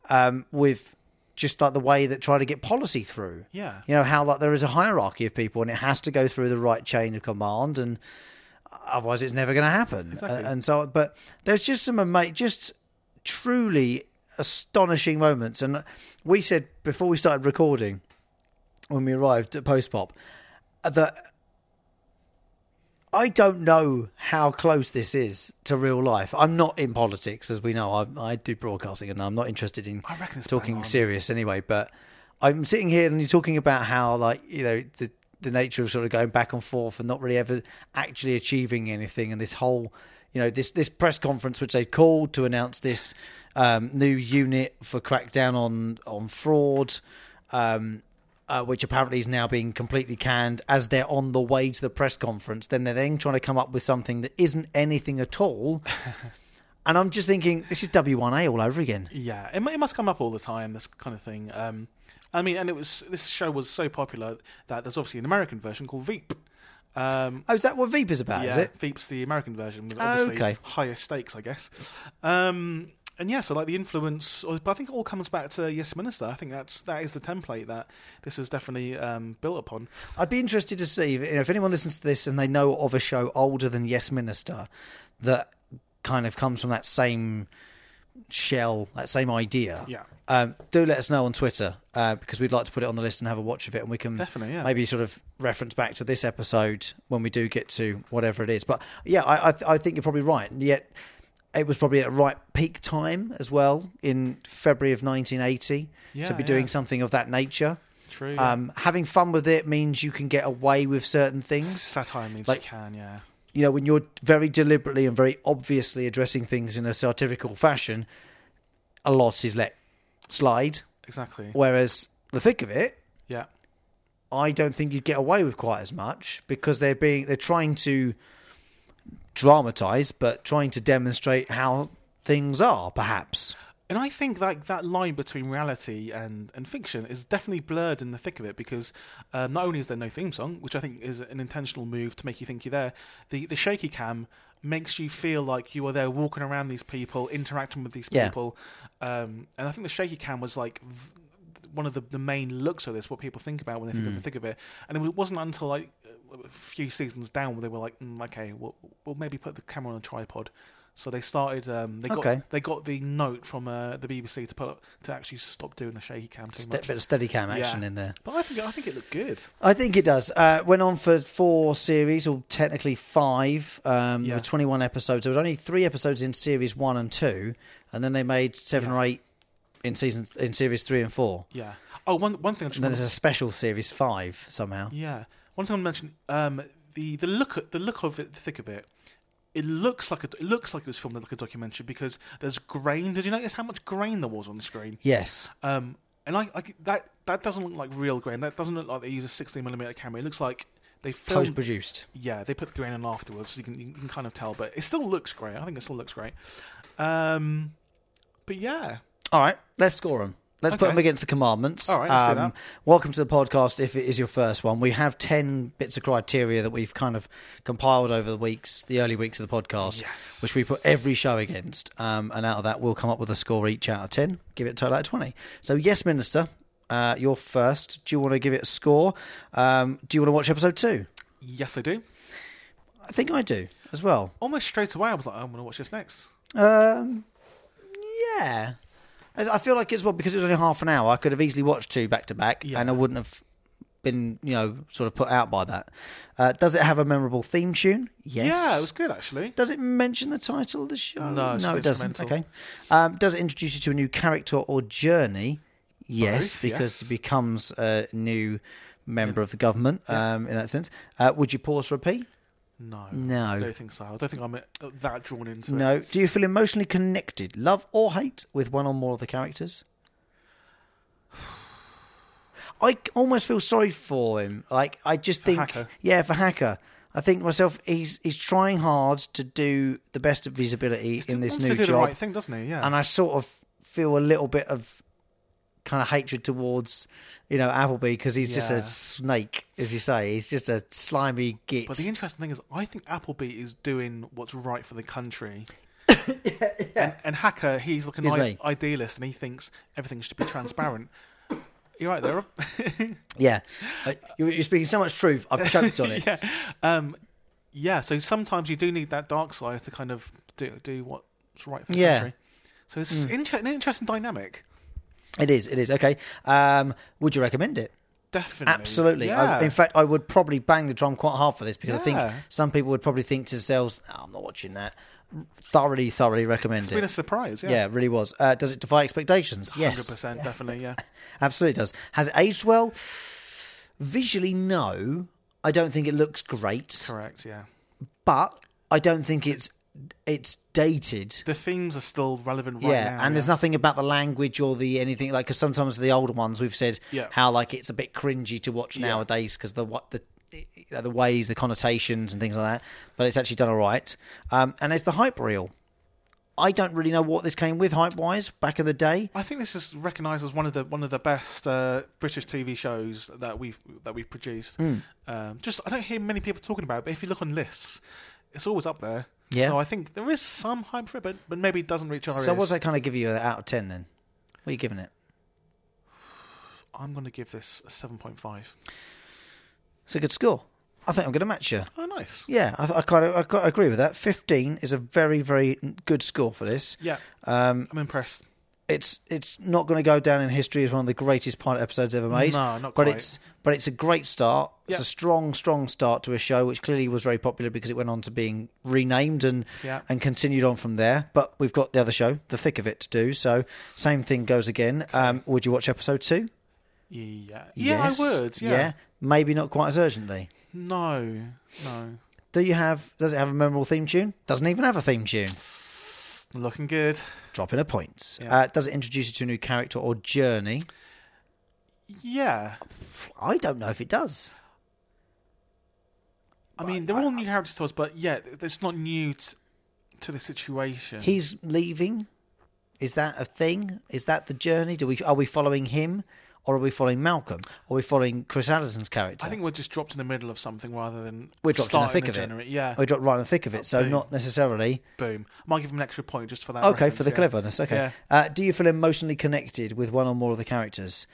um, with just like the way that try to get policy through. Yeah. You know how like there is a hierarchy of people, and it has to go through the right chain of command, and otherwise it's never going to happen. Exactly. Uh, and so, but there's just some ama- just truly astonishing moments. And we said before we started recording, when we arrived at Post Pop, that I don't know how close this is to real life. I'm not in politics, as we know. I, I do broadcasting, and I'm not interested in talking serious anyway. But I'm sitting here and you're talking about how, like, you know, the the nature of sort of going back and forth and not really ever actually achieving anything, and this whole, you know, this this press conference which they called to announce this um, new unit for crackdown on on fraud. Um, uh, which apparently is now being completely canned as they're on the way to the press conference. Then they're then trying to come up with something that isn't anything at all. and I'm just thinking, this is W1A all over again. Yeah, it, it must come up all the time. This kind of thing. Um, I mean, and it was this show was so popular that there's obviously an American version called Veep. Um, Oh, is that what Veep is about? yeah, Is it? Veep's the American version with obviously okay. higher stakes, I guess. Um, and yeah, so like the influence, or- but I think it all comes back to Yes Minister. I think that's that is the template that this is definitely um, built upon. I'd be interested to see if, you know, if anyone listens to this and they know of a show older than Yes Minister that kind of comes from that same shell, that same idea. Yeah. Um, do let us know on Twitter uh, because we'd like to put it on the list and have a watch of it, and we can Definitely, yeah. maybe sort of reference back to this episode when we do get to whatever it is. But yeah, I I, th- I think you're probably right. And yet, it was probably at a right peak time as well in February of 1980 to Yeah, be doing yeah. something of that nature. True. Um, having fun with it means you can get away with certain things. Satire means like- you can, yeah. You know, when you're very deliberately and very obviously addressing things in a satirical fashion, a lot is let slide. Exactly. Whereas the thick of it, Yeah. I don't think you'd get away with quite as much because they're being they're trying to dramatize, but trying to demonstrate how things are, perhaps. And I think that that line between reality and, and fiction is definitely blurred in the thick of it because uh, not only is there no theme song, which I think is an intentional move to make you think you're there, the, the shaky cam makes you feel like you are there walking around these people, interacting with these Yeah. people. Um, and I think the shaky cam was like v- one of the, the main looks of this, what people think about when they think of Mm. the thick of it. And it wasn't until like a few seasons down where they were like, mm, okay, we'll, we'll maybe put the camera on a tripod. So they started. Um, they got Okay. they got the note from uh, the BBC to put to actually stop doing the shaky cam too Ste- much. bit of steady cam action Yeah. in there. But I think I think it looked good. I think it does. Uh, went on for four series, or technically five. Um, Yeah. were 21 episodes. There was only three episodes in series one and two, and then they made seven or eight in season in series three and four. Yeah. Oh, one one thing I just And then there's a special series five somehow. Yeah, one thing I want to mention um, the the look at the look of it, the thick of it. it looks like a, it looks like it was filmed like a documentary because there's grain. Did you notice how much grain there was on the screen? Yes. Um, and I, I that that doesn't look like real grain. That doesn't look like they use a 16 millimeter camera. It looks like they filmed. Post produced. Yeah, they put the grain in afterwards, so you can you can kind of tell. But it still looks great. I think it still looks great. Um, but yeah, All right, let's score them. Let's put them against the commandments. Um, All right, let's do that. Welcome to the podcast. If it is your first one, we have ten bits of criteria that we've kind of compiled over the weeks, the early weeks of the podcast, Yes. which we put every show against. Um, and out of that, we'll come up with a score each out of ten. Give it a total out of twenty. So, yes, Minister, uh, you're first. Do you want to give it a score? Um, do you want to watch episode two? yes, I do. I think I do as well. Almost straight away, I was like, I'm going to watch this next. Um, yeah. I feel like it's well because it was only half an hour. I could have easily watched two back to back, Yeah. and I wouldn't have been, you know, sort of put out by that. Uh, does it have a memorable theme tune? Yes. Yeah, it was good actually. Does it mention the title of the show? No, it's no, it doesn't. instrumental. Okay. Um, does it introduce you to a new character or journey? Yes, Both, because yes. he becomes a new member of the government. Um, in that sense, uh, would you pause repeat? No, No. I don't think so. I don't think I'm uh, that drawn into it. No. Do you feel emotionally connected, love or hate, with one or more of the characters? I almost feel sorry for him. Like I just think, Hacker. yeah, for Hacker. I think to myself, he's he's trying hard to do the best of his ability in this wants new to do job, the right thing, doesn't he? Yeah. and I sort of feel a little bit of kind of hatred towards you know Appleby because he's just Yeah. a snake, as you say. He's just a slimy git. But the interesting thing is, I think Appleby is doing what's right for the country. And, and Hacker, he's looking like an Excuse I- me. idealist, and he thinks everything should be transparent. You're right there. yeah, Uh, you're, you're speaking so much truth. I've choked on it. yeah, um, yeah. So sometimes you do need that dark side to kind of do do what's right for the Yeah. country. So it's inter- an interesting dynamic. It is. It is. Okay. Um, would you recommend it? Definitely, Absolutely. Yeah. I, in fact, I would probably bang the drum quite hard for this because I think some people would probably think to themselves, oh, "I'm not watching that." Thoroughly, thoroughly recommend it. It's been a surprise. Yeah, Yeah, it really was. Uh, does it defy expectations? hundred Yes, percent, definitely. Yeah, absolutely does. Has it aged well? Visually, no. I don't think it looks great, correct. Yeah, but I don't think it's it's dated. the themes are still relevant right yeah, now. and there's nothing about the language or the anything like because sometimes the older ones we've said Yeah. how like it's a bit cringy to watch Yeah. nowadays because the what the you know, the ways, the connotations, and things like that. But it's actually done all right. Um, and it's the hype reel. I don't really know what this came with hype wise back in the day. I think this is recognised as one of the one of the best uh, British TV shows that we've that we've produced. Hmm. Um, just I don't hear many people talking about it, but if you look on lists, it's always up there. Yeah. So I think there is some hype for it, but, but maybe it doesn't reach our So ears. what's that kind of give you out of ten then? What are you giving it? I'm going to give this a seven point five. It's a good score. I think I'm going to match you. Oh, nice. Yeah, I, I kind of I, quite agree with that. Fifteen is a very very good score for this. Yeah, Um, I'm impressed. It's it's not going to go down in history as one of the greatest pilot episodes ever made. No, not but it's but it's a great start. It's Yeah. a strong strong start to a show which clearly was very popular because it went on to being renamed and Yeah. and continued on from there. But we've got the other show, the thick of it, to do. So same thing goes again. Um, would you watch episode two? Yeah, yeah, Yes. I would. Yeah. maybe not quite as urgently. No, no, Do you have? Does it have a memorable theme tune? Doesn't even have a theme tune. looking good. Dropping a point. Yeah. Uh, does it introduce you to a new character or journey? Yeah, I don't know if it does. I mean they're all new characters to us, but yeah, it's not new t- to the situation. He's leaving. Is that a thing? Is that the journey? Do we are we following him, or are we following Malcolm? Are we following Chris Addison's character? I think we're just dropped in the middle of something rather than we're dropped in the thick of it. Yeah, we dropped right in the thick of it. So Boom. not necessarily. boom. I might give him an extra point just for that. Okay, for the yeah. cleverness. Okay. Yeah. Uh, do you feel emotionally connected with one or more of the characters?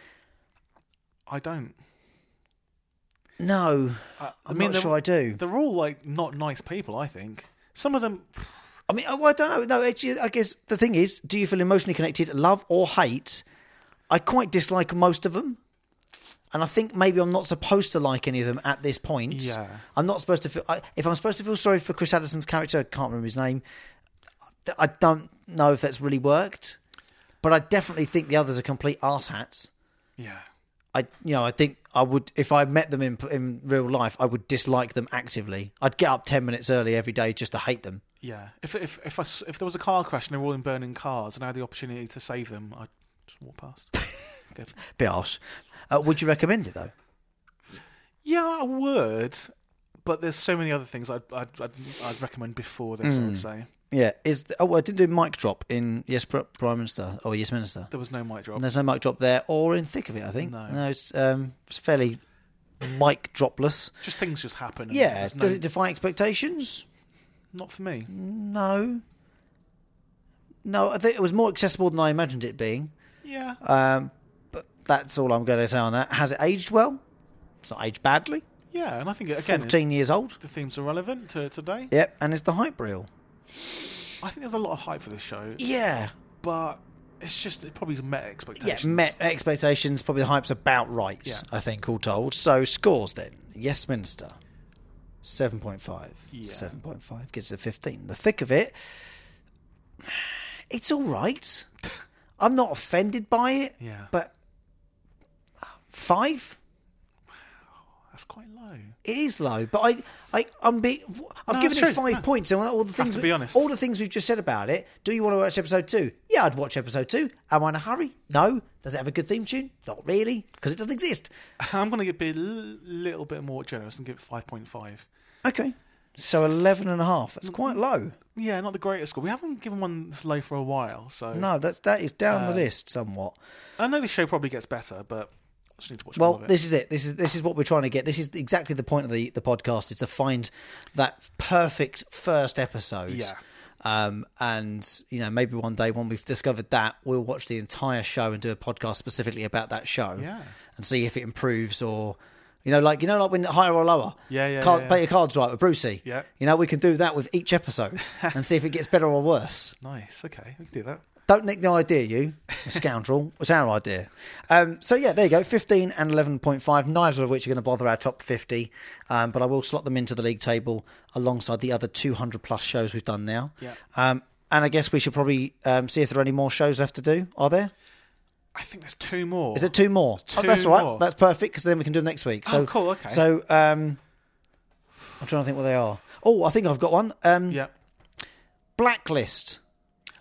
I don't. No, I, I I'm mean, not sure I do. they're all like not nice people. I think some of them. I mean, oh, I don't know. No, I guess the thing is, do you feel emotionally connected, love or hate? I quite dislike most of them, and I think maybe I'm not supposed to like any of them at this point. Yeah. I'm not supposed to feel. I, if I'm supposed to feel sorry for Chris Addison's character, I can't remember his name. I don't know if that's really worked, but I definitely think the others are complete arse hats. Yeah. I you know I think I would if I met them in in real life, I would dislike them actively. I'd get up ten minutes early every day just to hate them. Yeah. If if if, I if there was a car crash and they were all in burning cars and I had the opportunity to save them, I'd just walk past. Go for- Bit harsh. Uh, would you recommend it though? yeah, I would. But there's so many other things I'd I'd, I'd, I'd recommend before this. I Hmm. would say Yeah. Is the, oh I didn't do mic drop in Yes Pri- Prime Minister or Yes Minister. there was no mic drop. And there's no mic drop there or in thick of it. I think No. it's um it's fairly mic dropless. Just things just happen. and Yeah. there's no- Does it defy expectations? not for me. No. No, I think it was more accessible than I imagined it being. Yeah. Um, but that's all I'm going to say on that. Has it aged well? It's not aged badly. Yeah, and I think again, 14 years old. the themes are relevant to today. Yep, and it's the hype reel. I think there's a lot of hype for this show, Yeah. but it's just it probably met expectations. Yeah, met expectations. Probably the hype's about right, Yeah. I think, all told. So, scores then. Yes, Minister. 7.5. Yeah. 7.5 gives it 15. The thick of it, it's all right. I'm not offended by it, Yeah, but five? that's quite low. It is low, but I, I, I'm be, I've No, given it five No. points, and all the things, to we- be honest. all the things we've just said about it. Do you want to watch episode two? Yeah, I'd watch episode two. Am I in a hurry? No. Does it have a good theme tune? Not really, because it doesn't exist. I'm going to be a little bit more generous and give it five point five. Okay, so eleven and a half. That's quite low. Yeah, not the greatest score. We haven't given one this low for a while, so No, that's that is down the Uh, list somewhat. I know the show probably gets better, but I just need to watch more Well, of it. this is it. This is this is what we're trying to get. This is exactly the point of the the podcast is to find that perfect first episode. Yeah. Um, and you know, maybe one day when we've discovered that, we'll watch the entire show and do a podcast specifically about that show. Yeah. And see if it improves or, you know, like you know, like when higher or lower. Yeah, yeah, Card, yeah, yeah. Play your cards right with Brucey. Yeah. You know, we can do that with each episode and see if it gets better or worse. nice. Okay, we can do that. Don't nick the idea, you you scoundrel. It's our idea. Um, so yeah, there you go. Fifteen and eleven point five. Neither of which are going to bother our top fifty, um, but I will slot them into the league table alongside the other two hundred plus shows we've done now. Yeah. Um, and I guess we should probably um, see if there are any more shows left to do. Are there? I think there's two more. Is it two more? oh, Two that's all right. more. That's perfect because then we can do them next week. So Oh, cool, okay. So um, I'm trying to think what they are. Oh, I think I've got one. Um, Yeah. Blacklist.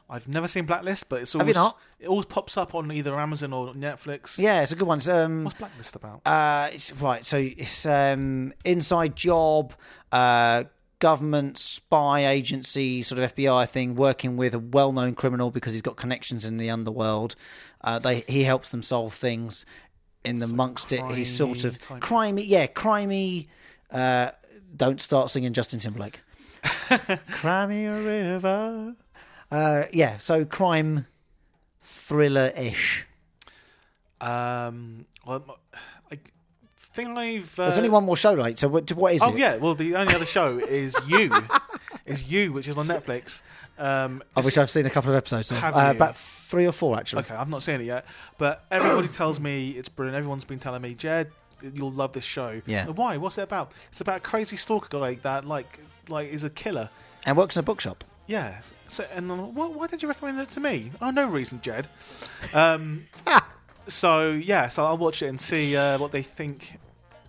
I've never seen Blacklist, but it's Have always you not? it always pops up on either Amazon or Netflix. Yeah, it's a good one. It's, um, What's Blacklist about? Uh, it's right. So it's um, inside job, uh, government spy agency, sort of FBI thing, working with a well-known criminal because he's got connections in the underworld. Uh, they he helps them solve things. In the amongst it, he's sort of crimey type- crimey. Yeah, crimey. Uh, don't start singing Justin Timberlake. Crimey river. Uh, yeah, so crime thriller-ish. Um, well, think I've. Uh, There's only one more show, right? So what, what is Oh it? Oh yeah, well the only other show is You, is You, which is on Netflix. Um, I wish I've seen a couple of episodes. Of. Uh, about three or four, actually. Okay, I've not seen it yet, but everybody tells me it's brilliant. Everyone's been telling me, Jed, you'll love this show. Yeah. Why? What's it about? It's about a crazy stalker guy that like like is a killer. And works in a bookshop. Yeah. So and why, why did you recommend it to me? Oh, no reason, Jed. Um. so yeah, so I'll watch it and see uh, what they think.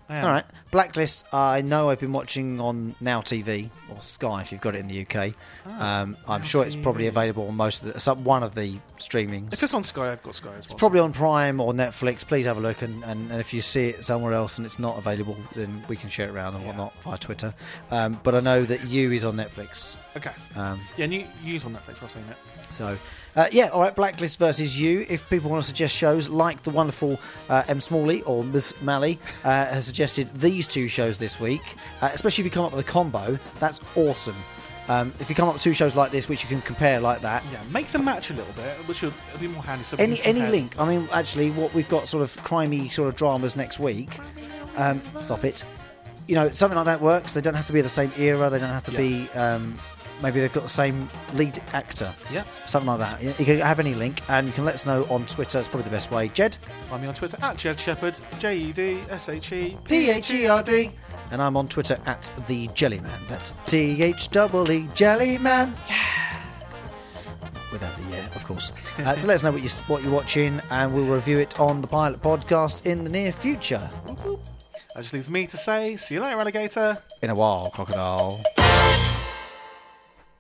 Yeah. All right. Blacklist, I know I've been watching on Now TV or Sky if you've got it in the UK. um, I'm sure it's probably available on most of the, some, one of the streamings. If it's on Sky, I've got Sky as well. It's probably on Prime or Netflix. Please have a look, and, and, and if you see it somewhere else and it's not available, then we can share it around and Yeah. whatnot via Twitter. Um, but I know that You is on Netflix. okay. Um, Yeah, new, news on Netflix. I've seen it. So, uh, yeah, all right, Blacklist versus you. If people want to suggest shows, like the wonderful uh, M. Smalley or Miss Malley uh, has suggested these two shows this week, uh, especially if you come up with a combo, that's awesome. Um, if you come up with two shows like this, which you can compare like that, Yeah, make them match a little bit, which will be more handy. So any any link. I mean, actually, what we've got sort of crimey sort of dramas next week. Um, stop it. You know, something like that works. They don't have to be the same era. They don't have to Yeah. be. Um, maybe they've got the same lead actor. Yeah. Something like that. You can have any link and you can let us know on Twitter. It's probably the best way. Jed? Find me on Twitter at Jed Shepherd, J E D S H E P H E R D. And I'm on Twitter at The Jellyman. That's T H E E Jellyman. Yeah. Without the yeah, of course. uh, so let us know what, you, what you're watching and we'll review it on the Pilot Podcast in the near future. That just leaves me to say, see you later, alligator. In a while, crocodile.